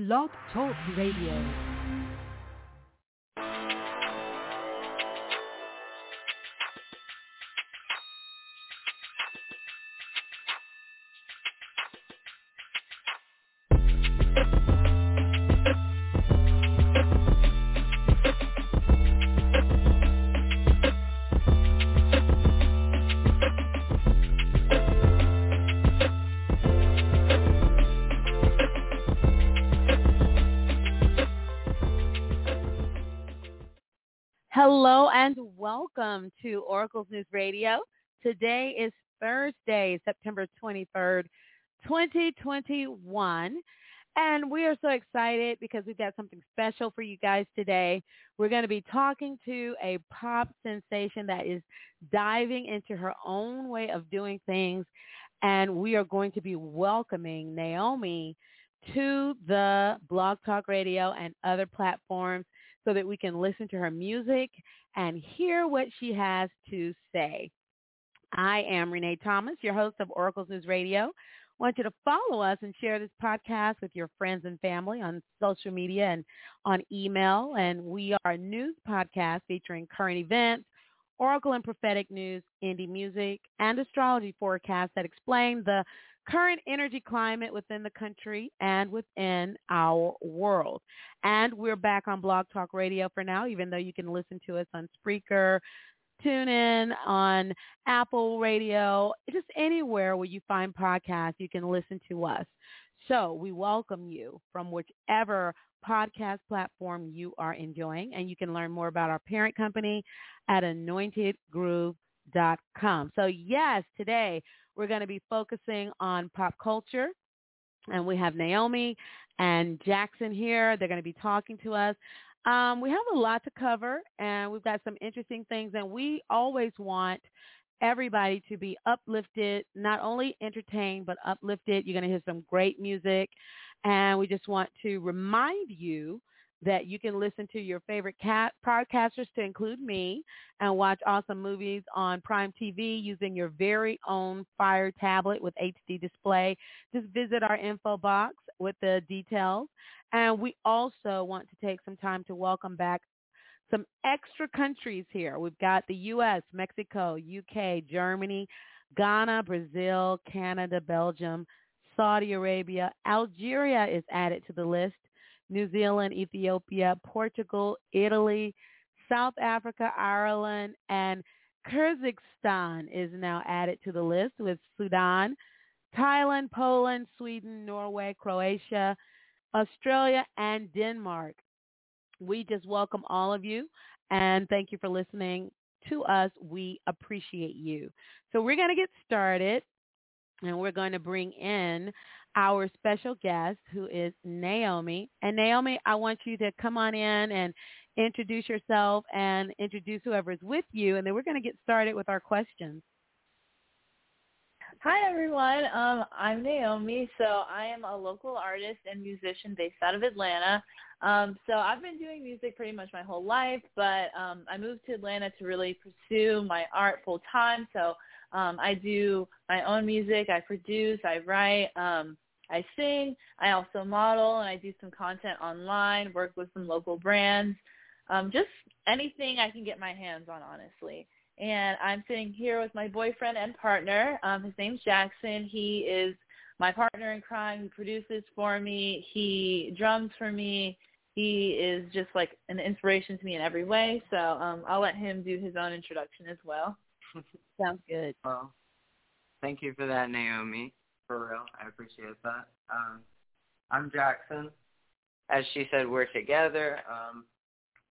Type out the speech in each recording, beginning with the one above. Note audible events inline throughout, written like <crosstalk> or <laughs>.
Blog Talk Radio. Welcome to Oracle's News Radio. Today is Thursday, September 23rd, 2021. And we are so excited because we've got something special for you guys today. We're going to be talking to a pop sensation that is diving into her own way of doing things. And we are going to be welcoming Naomi to the Blog Talk Radio and other platforms so that we can listen to her music and hear what she has to say. I am Renee Thomas, your host of Oracle's News Radio. Want you to follow us and share this podcast with your friends and family on social media and on email. And we are a news podcast featuring current events, Oracle and prophetic news, indie music, and astrology forecasts that explain the current energy climate within the country and within our world. And we're back on Blog Talk Radio for now, even though you can listen to us on Spreaker, tune in on Apple Radio, just anywhere where you find podcasts, you can listen to us. So we welcome you from whichever podcast platform you are enjoying, and you can learn more about our parent company at anointedgroove.com. So yes, today we're going to be focusing on pop culture. And we have Naomi and Jackson here. They're going to be talking to us. Um, we have a lot to cover, and we've got some interesting things. And we always want everybody to be uplifted, not only entertained, but uplifted. You're going to hear some great music. And we just want to remind you that you can listen to your favorite cat podcasters to include me and watch awesome movies on Prime TV using your very own Fire tablet with HD display. Just visit our info box with the details. And we also want to take some time to welcome back some extra countries here. We've got the U.S., Mexico, UK, Germany, Ghana, Brazil, Canada, Belgium, Saudi Arabia. Algeria is added to the list. New Zealand, Ethiopia, Portugal, Italy, South Africa, Ireland, and Kyrgyzstan is now added to the list with Sudan, Thailand, Poland, Sweden, Norway, Croatia, Australia, and Denmark. We just welcome all of you and thank you for listening to us. We appreciate you. So we're going to get started and we're going to bring in our special guest who is Naomi. And Naomi, I want you to come on in and introduce yourself and introduce whoever's with you. And then we're going to get started with our questions. Hi everyone, um, I'm Naomi. So I am a local artist and musician based out of Atlanta. Um, so I've been doing music pretty much my whole life, but um, I moved to Atlanta to really pursue my art full time. So um, I do my own music. I produce. I write. Um, I sing. I also model, and I do some content online. Work with some local brands. Um, just anything I can get my hands on, honestly. And I'm sitting here with my boyfriend and partner. Um, his name's Jackson. He is my partner in crime. He produces for me. He drums for me. He is just like an inspiration to me in every way. So um, I'll let him do his own introduction as well. <laughs> Sounds good. Well, thank you for that, Naomi. For real, I appreciate that. Um, I'm Jackson. As she said, we're together. Um,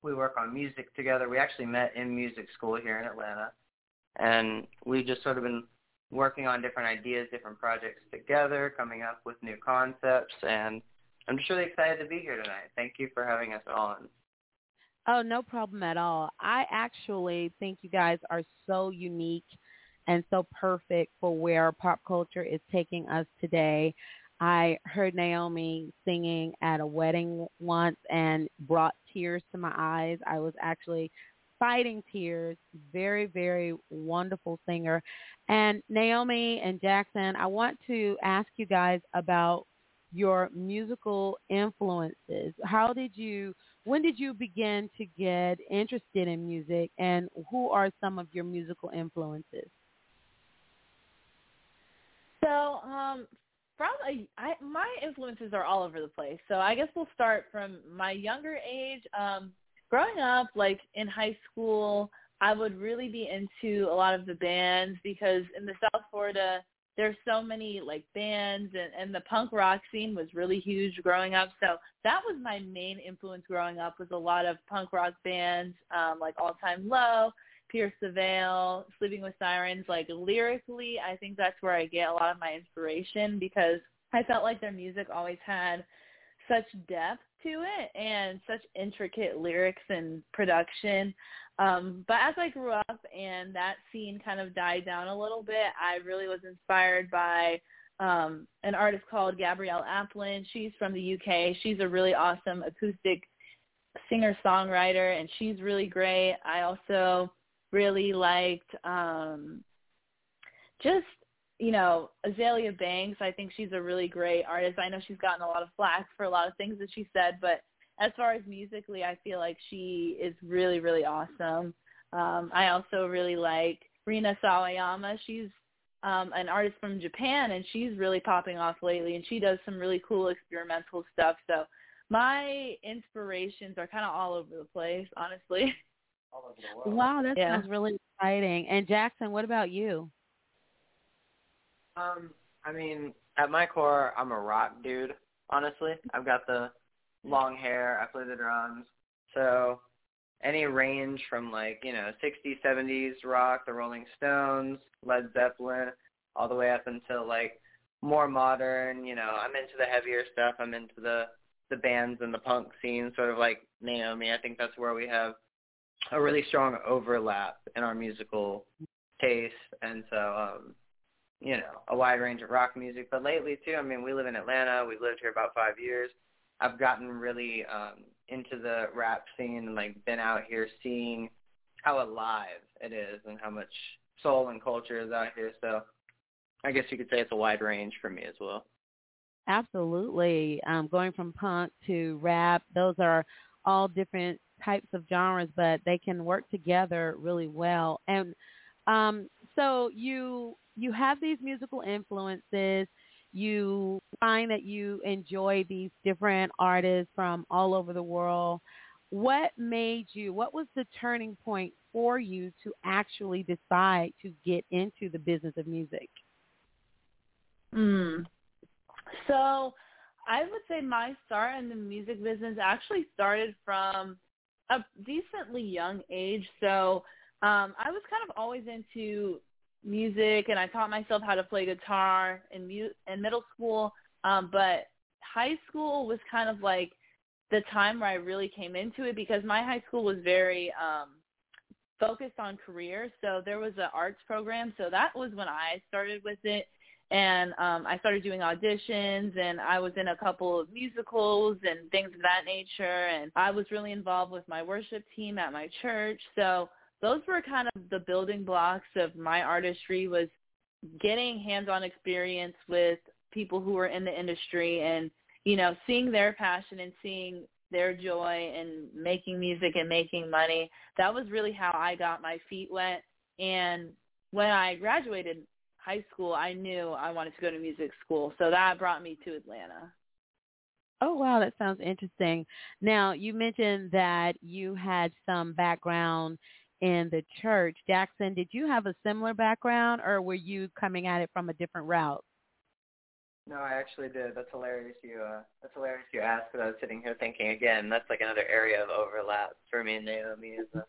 we work on music together. We actually met in music school here in Atlanta, and we've just sort of been working on different ideas, different projects together, coming up with new concepts, and I'm just really excited to be here tonight. Thank you for having us on. Oh, no problem at all. I actually think you guys are so unique and so perfect for where pop culture is taking us today. I heard Naomi singing at a wedding once and brought tears to my eyes. I was actually fighting tears. Very, very wonderful singer. And Naomi and Jackson, I want to ask you guys about your musical influences. How did you when did you begin to get interested in music and who are some of your musical influences? So, um, from a, I, my influences are all over the place. So I guess we'll start from my younger age. Um, growing up, like in high school, I would really be into a lot of the bands because in the South Florida, there's so many like bands and, and the punk rock scene was really huge growing up. So that was my main influence growing up was a lot of punk rock bands, um, like All Time Low, Pierce the Veil, Sleeping with Sirens. Like lyrically, I think that's where I get a lot of my inspiration because I felt like their music always had such depth to it and such intricate lyrics and production. Um, but as I grew up and that scene kind of died down a little bit, I really was inspired by um, an artist called Gabrielle Aplin. She's from the UK. She's a really awesome acoustic singer-songwriter, and she's really great. I also really liked um, just you know, Azealia Banks, I think she's a really great artist. I know she's gotten a lot of flack for a lot of things that she said, but as far as musically, I feel like she is really, really awesome. Um, I also really like Rina Sawayama. She's um, an artist from Japan, and she's really popping off lately, and she does some really cool experimental stuff. So my inspirations are kind of all over the place, honestly. <laughs> Wow, that yeah. sounds really exciting. And Jackson, what about you? Um, I mean, at my core, I'm a rock dude. Honestly, I've got the long hair. I play the drums. So any range from like you know 60s, 70s rock, the Rolling Stones, Led Zeppelin, all the way up until like more modern. You know, I'm into the heavier stuff. I'm into the the bands and the punk scene, sort of like Naomi. I think that's where we have a really strong overlap in our musical taste, and so um, you know, a wide range of rock music. But lately too, I mean, we live in Atlanta. We've lived here about five years. I've gotten really um, into the rap scene and like been out here seeing how alive it is and how much soul and culture is out here. So I guess you could say it's a wide range for me as well. Absolutely. Um, going from punk to rap, those are all different types of genres, but they can work together really well. And um, so you you have these musical influences. You find that you enjoy these different artists from all over the world. What made you? What was the turning point for you to actually decide to get into the business of music? Hmm. So I would say my start in the music business actually started from a decently young age. So um, I was kind of always into music, and I taught myself how to play guitar in mu- in middle school. Um, but high school was kind of like the time where I really came into it because my high school was very um, focused on career. So there was an arts program. So that was when I started with it. And um, I started doing auditions and I was in a couple of musicals and things of that nature. And I was really involved with my worship team at my church. So those were kind of the building blocks of my artistry was getting hands-on experience with people who were in the industry and you know seeing their passion and seeing their joy in making music and making money that was really how i got my feet wet and when i graduated high school i knew i wanted to go to music school so that brought me to atlanta Oh wow, that sounds interesting. Now you mentioned that you had some background in the church. Jackson, did you have a similar background or were you coming at it from a different route? No, I actually did. That's hilarious. You uh, that's hilarious. You asked because I was sitting here thinking again. That's like another area of overlap for me and Naomi. Is uh,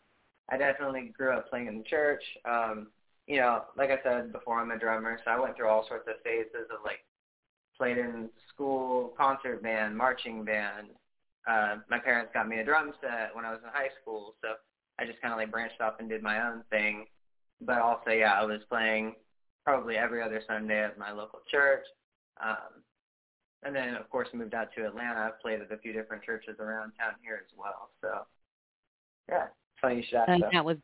I definitely grew up playing in the church. Um, you know, like I said before, I'm a drummer, so I went through all sorts of phases of like played in school, concert band, marching band. Uh, my parents got me a drum set when I was in high school, so I just kind of like branched off and did my own thing. But also, yeah, I was playing probably every other Sunday at my local church. Um, and then, of course, moved out to Atlanta. I've played at a few different churches around town here as well. So, yeah, funny you should ask. And that was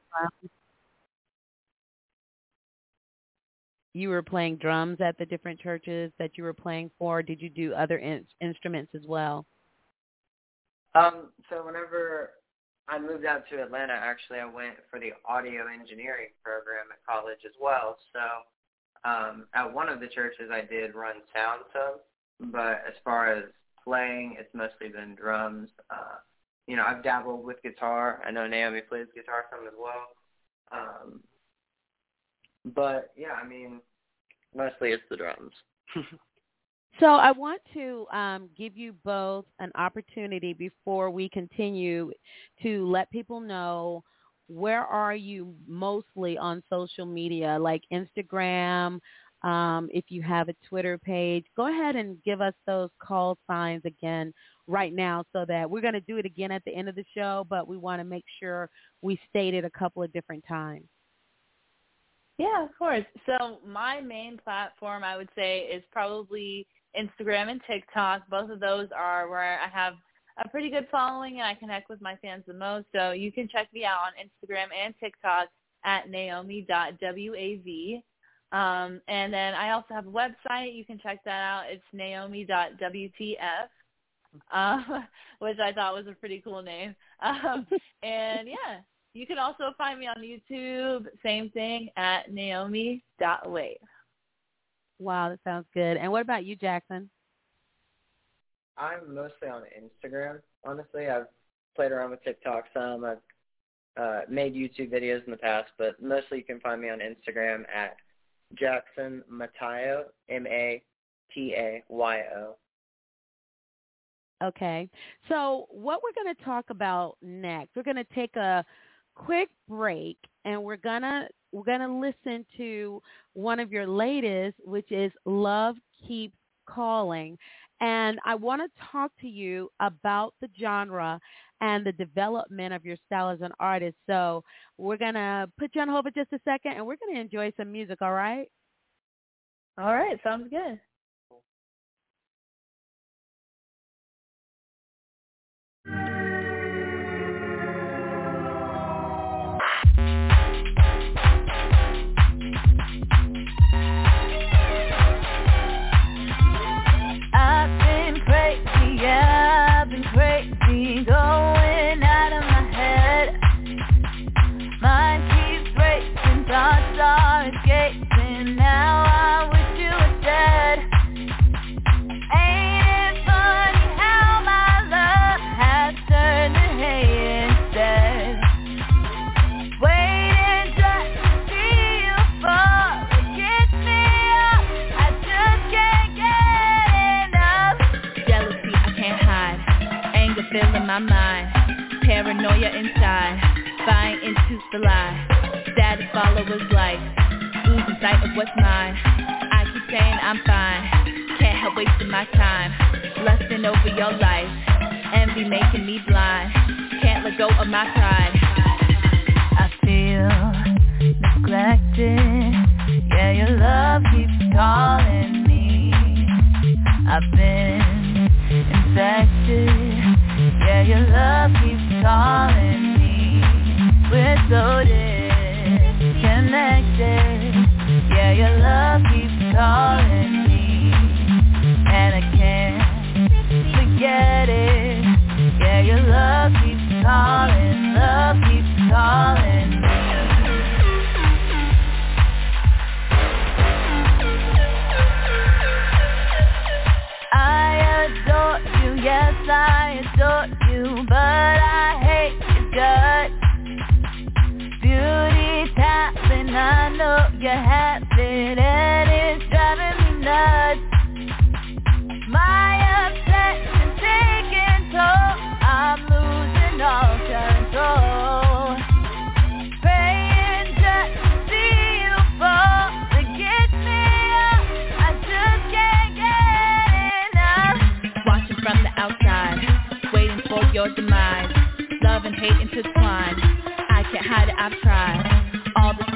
you were playing drums at the different churches that you were playing for? Did you do other in- instruments as well? Um, so whenever I moved out to Atlanta, actually, I went for the audio engineering program at college as well. So um, at one of the churches, I did run sound some, but as far as playing, it's mostly been drums. Uh, you know, I've dabbled with guitar. I know Naomi plays guitar some as well. Um, but yeah, I mean, mostly it's the drums. <laughs> so I want to um, give you both an opportunity before we continue to let people know where are you mostly on social media, like Instagram. Um, if you have a Twitter page, go ahead and give us those call signs again right now so that we're going to do it again at the end of the show, but we want to make sure we state it a couple of different times. Yeah, of course. So my main platform, I would say, is probably Instagram and TikTok. Both of those are where I have a pretty good following and I connect with my fans the most. So you can check me out on Instagram and TikTok at naomi.wav. Um, and then I also have a website. You can check that out. It's naomi.wtf, uh, <laughs> which I thought was a pretty cool name. Um, and yeah, you can also find me on YouTube, same thing, at naomi.wave. Wow, that sounds good. And what about you, Jackson? I'm mostly on Instagram, honestly. I've played around with TikTok some. I've uh, made YouTube videos in the past, but mostly you can find me on Instagram at Jackson Matayo, M-A-T-A-Y-O. Okay. So what we're going to talk about next, we're going to take a quick break and we're to we're to listen to one of your latest which is Love Keeps Calling. And I want to talk to you about the genre and the development of your style as an artist. So we're going to put you on hold for just a second and we're going to enjoy some music, all right? All right, sounds good. Sight of what's mine. I keep saying I'm fine, can't help wasting my time. Lusting over your life, envy making me blind. Can't let go of my pride. I feel neglected, yeah your love keeps calling me. I've been infected yeah, your love keeps calling me. We're so disconnected. Yeah, your love keeps calling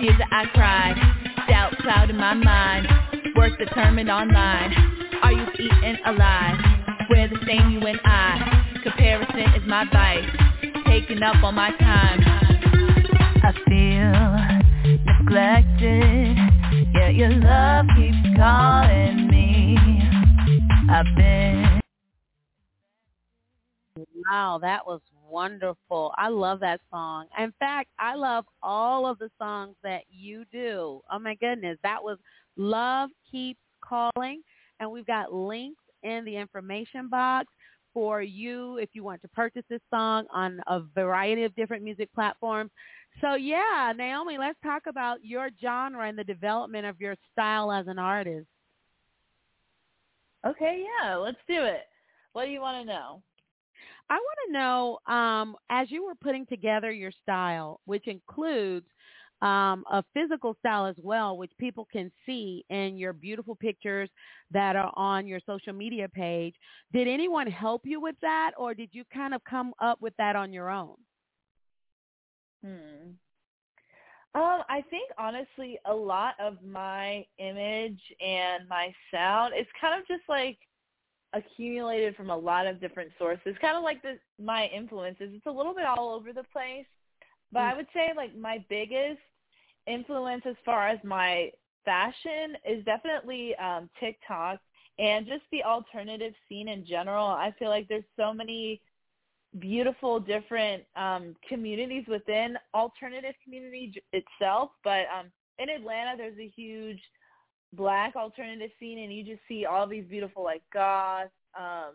All tears that I cried. Doubt clouding my mind. Worth determined online. Are you eating alive? We're the same, you and I. Comparison is my vice. Taking up all my time. I feel neglected. Yeah, your love keeps calling me. I've been Wow, that was wonderful. I love that song. In fact, I love all of the songs that you do. Oh my goodness, that was Love Keeps Calling. And we've got links in the information box for you if you want to purchase this song on a variety of different music platforms. So yeah, Naomi, let's talk about your genre and the development of your style as an artist. Okay, yeah, let's do it. What do you want to know? I want to know, um, as you were putting together your style, which includes um, a physical style as well, which people can see in your beautiful pictures that are on your social media page. Did anyone help you with that, or did you kind of come up with that on your own? Hmm. Um, I think honestly, a lot of my image and my sound is kind of just like accumulated from a lot of different sources. Kind of like the my influences. It's a little bit all over the place, but mm. I would say like my biggest influence as far as my fashion is definitely um TikTok and just the alternative scene in general. I feel like there's so many beautiful different um communities within alternative community itself, but um in Atlanta there's a huge black alternative scene and you just see all these beautiful like goth um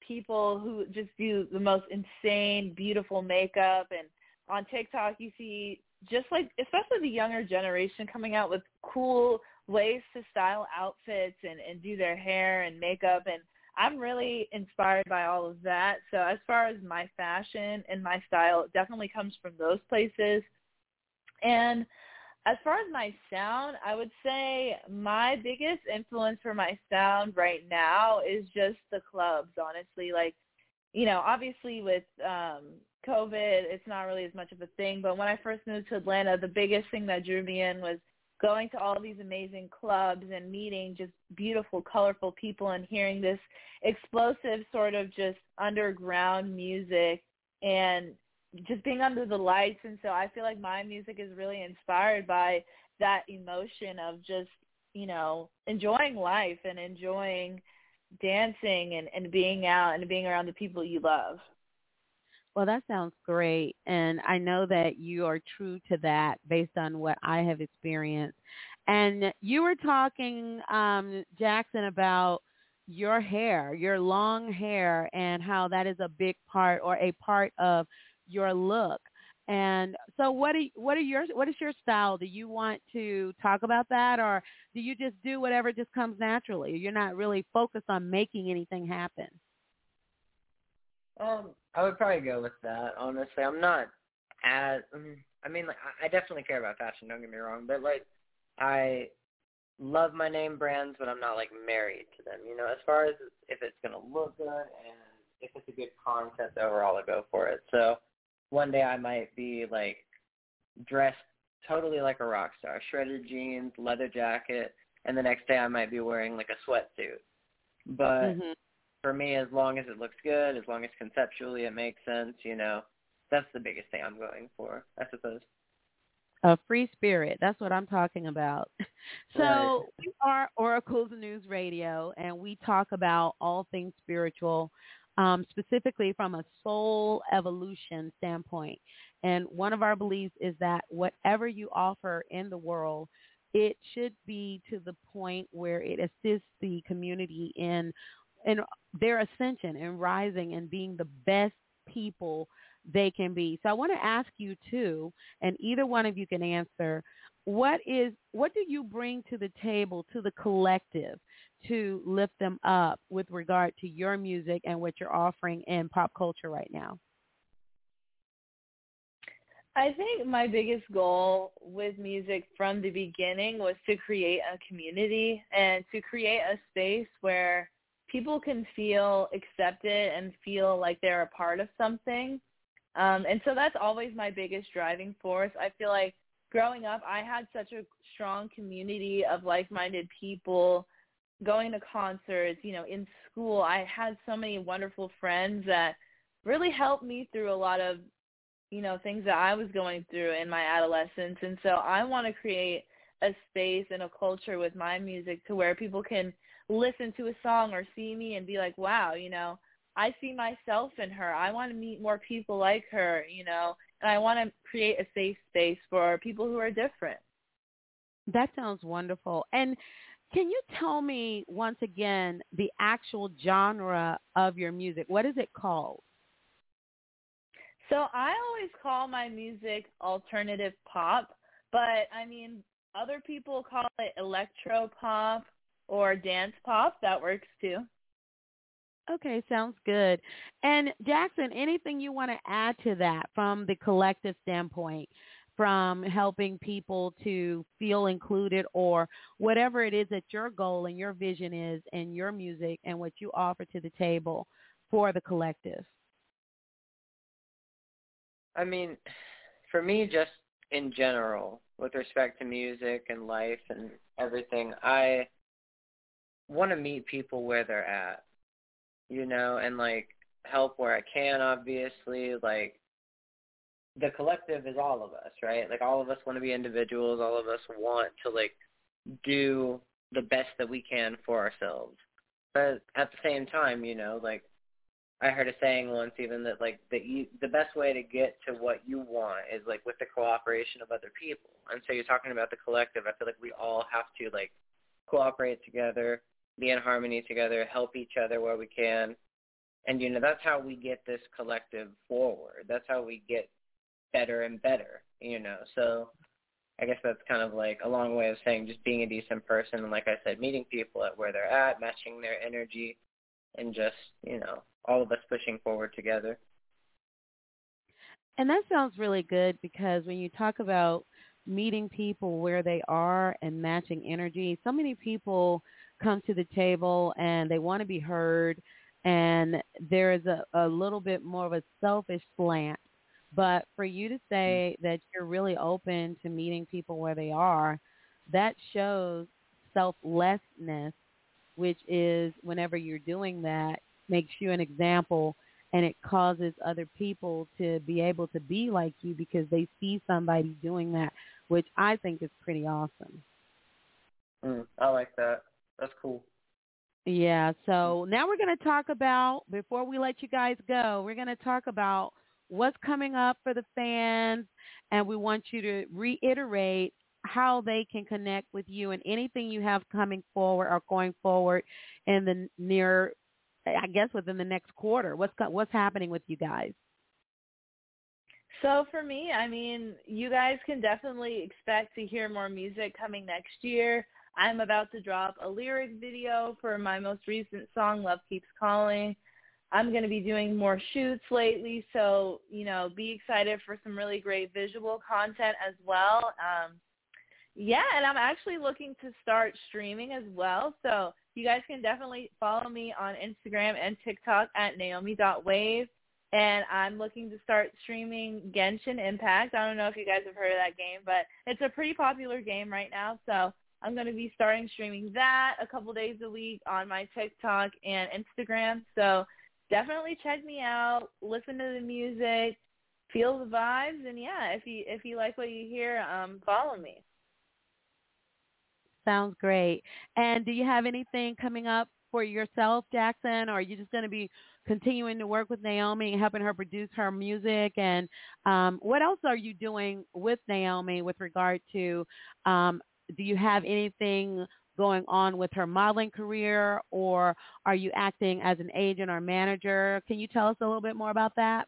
people who just do the most insane beautiful makeup and on TikTok you see just like especially the younger generation coming out with cool ways to style outfits and and do their hair and makeup and I'm really inspired by all of that. So as far as my fashion and my style, it definitely comes from those places. And as far as my sound, I would say my biggest influence for my sound right now is just the clubs, honestly. Like, you know, obviously with um COVID, it's not really as much of a thing, but when I first moved to Atlanta, the biggest thing that drew me in was going to all these amazing clubs and meeting just beautiful, colorful people and hearing this explosive sort of just underground music and just being under the lights and so I feel like my music is really inspired by that emotion of just, you know, enjoying life and enjoying dancing and, and being out and being around the people you love. Well, that sounds great. And I know that you are true to that based on what I have experienced. And you were talking, um, Jackson, about your hair, your long hair, and how that is a big part or a part of your look. And so what are what are your what is your style? Do you want to talk about that or do you just do whatever just comes naturally? You're not really focused on making anything happen. Um, I would probably go with that. Honestly, I'm not as. I mean, like, I definitely care about fashion. Don't get me wrong, but like, I love my name brands, but I'm not like married to them. You know, as far as if it's gonna look good and if it's a good concept overall, I go for it. So one day I might be like dressed totally like a rock star, shredded jeans, leather jacket, and the next day I might be wearing like a sweatsuit. But mm-hmm. for me, as long as it looks good, as long as conceptually it makes sense, you know, that's the biggest thing I'm going for, I suppose. A free spirit. That's what I'm talking about. <laughs> So right. we are Oracles News Radio, and we talk about all things spiritual um, specifically from a soul evolution standpoint. And one of our beliefs is that whatever you offer in the world, it should be to the point where it assists the community in in their ascension and rising and being the best people they can be. So I want to ask you too, and either one of you can answer, what is what do you bring to the table to the collective to lift them up with regard to your music and what you're offering in pop culture right now? I think my biggest goal with music from the beginning was to create a community and to create a space where people can feel accepted and feel like they're a part of something. Um, and so that's always my biggest driving force. I feel like growing up, I had such a strong community of like-minded people going to concerts, you know, in school. I had so many wonderful friends that really helped me through a lot of, you know, things that I was going through in my adolescence. And so I want to create a space and a culture with my music to where people can listen to a song or see me and be like, wow, you know, I see myself in her. I want to meet more people like her, you know, and I want to create a safe space for people who are different. That sounds wonderful. And can you tell me once again the actual genre of your music? What is it called? So I always call my music alternative pop, but I mean other people call it electro pop or dance pop. That works too. Okay, sounds good. And Jackson, anything you want to add to that from the collective standpoint, from helping people to feel included or whatever it is that your goal and your vision is and your music and what you offer to the table for the collective? I mean, for me, just in general, with respect to music and life and everything, I want to meet people where they're at, you know, and like help where I can, obviously. Like, the collective is all of us, right? Like, all of us want to be individuals. All of us want to, like, do the best that we can for ourselves. But at the same time, you know, like, I heard a saying once even that like the the best way to get to what you want is like with the cooperation of other people. And so you're talking about the collective. I feel like we all have to like cooperate together, be in harmony together, help each other where we can. And you know, that's how we get this collective forward. That's how we get better and better, you know. So I guess that's kind of like a long way of saying just being a decent person and like I said, meeting people at where they're at, matching their energy and just, you know, all of us pushing forward together. And that sounds really good because when you talk about meeting people where they are and matching energy, so many people come to the table and they want to be heard and there is a, a little bit more of a selfish slant. But for you to say that you're really open to meeting people where they are, that shows selflessness, which is whenever you're doing that, makes you an example and it causes other people to be able to be like you because they see somebody doing that, which I think is pretty awesome. Mm, I like that. That's cool. Yeah, so now we're going to talk about, before we let you guys go, we're going to talk about what's coming up for the fans, and we want you to reiterate how they can connect with you and anything you have coming forward or going forward in the near I guess within the next quarter? What's what's happening with you guys? So for me, I mean, you guys can definitely expect to hear more music coming next year. I'm about to drop a lyric video for my most recent song, Love Keeps Calling. I'm going to be doing more shoots lately, so, you know, be excited for some really great visual content as well. Um, yeah, and I'm actually looking to start streaming as well, so you guys can definitely follow me on Instagram and TikTok at naomi.wave. And I'm looking to start streaming Genshin Impact. I don't know if you guys have heard of that game, but it's a pretty popular game right now. So I'm going to be starting streaming that a couple days a week on my TikTok and Instagram. So definitely check me out, listen to the music, feel the vibes, and yeah, if you if you like what you hear, um, follow me. Sounds great. And do you have anything coming up for yourself, Jackson, or are you just going to be continuing to work with Naomi and helping her produce her music? And um, what else are you doing with Naomi with regard to, um, do you have anything going on with her modeling career, or are you acting as an agent or manager? Can you tell us a little bit more about that?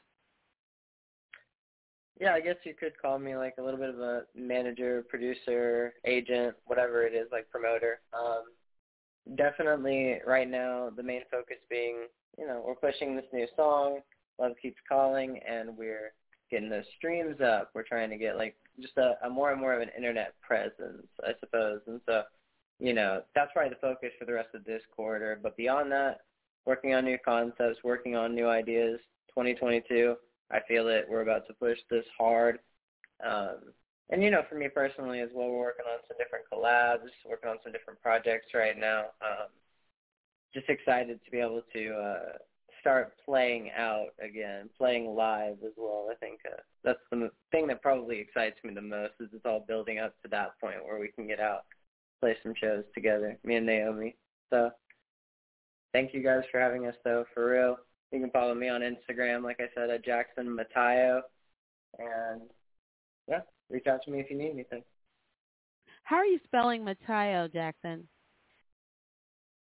Yeah, I guess you could call me like a little bit of a manager, producer, agent, whatever it is, like promoter. Um, definitely right now the main focus being, you know, we're pushing this new song, Love Keeps Calling, and we're getting those streams up. We're trying to get like just a, a more and more of an internet presence, I suppose. And so, you know, that's probably the focus for the rest of this quarter. But beyond that, working on new concepts, working on new ideas, 2022 I feel that We're about to push this hard. Um, and you know, for me personally as well, we're working on some different collabs, working on some different projects right now. Um, just excited to be able to uh, start playing out again, playing live as well. I think uh, that's the thing that probably excites me the most is it's all building up to that point where we can get out, play some shows together, me and Naomi. So thank you guys for having us though, for real. You can follow me on Instagram, like I said, at Jackson Matayo. And yeah, reach out to me if you need anything. How are you spelling Matayo, Jackson?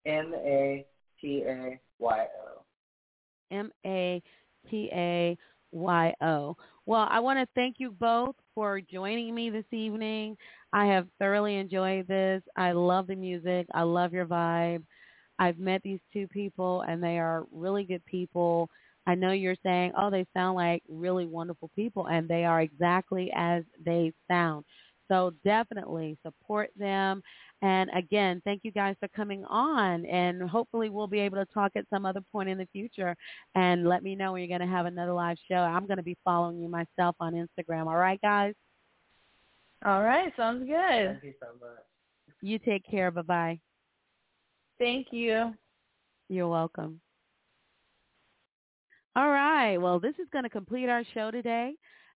M A T A Y O. M A T A Y O. Well, I want to thank you both for joining me this evening. I have thoroughly enjoyed this. I love the music. I love your vibe. I've met these two people and they are really good people. I know you're saying, oh, they sound like really wonderful people, and they are exactly as they sound. So definitely support them. And again, thank you guys for coming on. And hopefully we'll be able to talk at some other point in the future. And let me know when you're going to have another live show. I'm going to be following you myself on Instagram. All right, guys? All right. Sounds good. Thank you so much. You take care. Bye-bye. Thank you. You're welcome. All right. Well, this is going to complete our show today.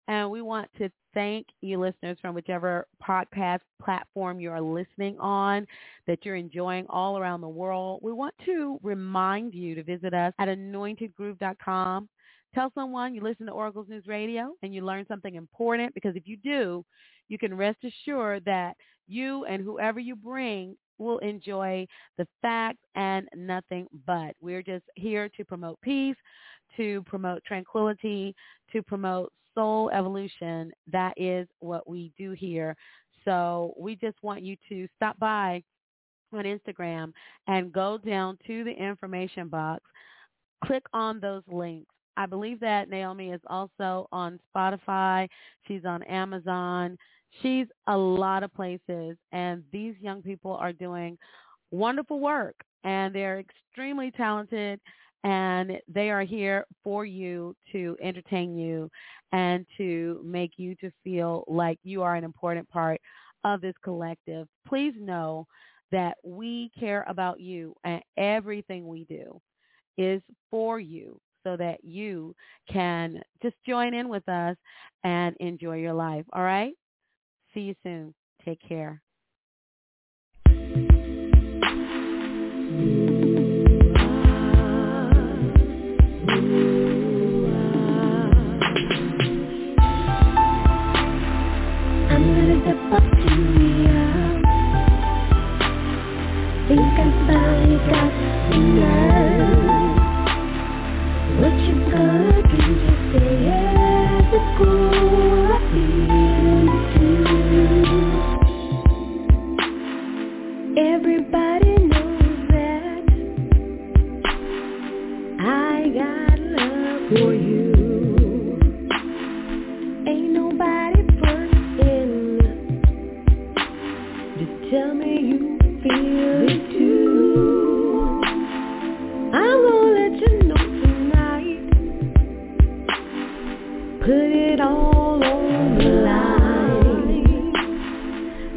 And we want to thank you listeners from whichever podcast platform you are listening on that you're enjoying all around the world. We want to remind you to visit us at anointedgroove.com. Tell someone you listen to Oracles News Radio and you learn something important because if you do, you can rest assured that you and whoever you bring will enjoy the facts and nothing but. We're just here to promote peace, to promote tranquility, to promote soul evolution. That is what we do here. So we just want you to stop by on Instagram and go down to the information box, click on those links. I believe that Naomi is also on Spotify. She's on Amazon. She's a lot of places. And these young people are doing wonderful work. And they're extremely talented and they are here for you to entertain you and to make you to feel like you are an important part of this collective. Please know that we care about you and everything we do is for you so that you can just join in with us and enjoy your life. All right? See you soon. Take care.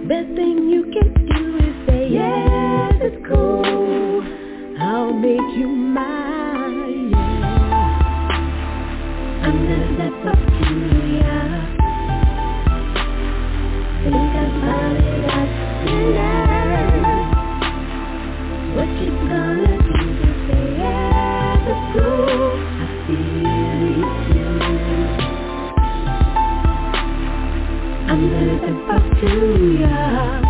What you gonna do to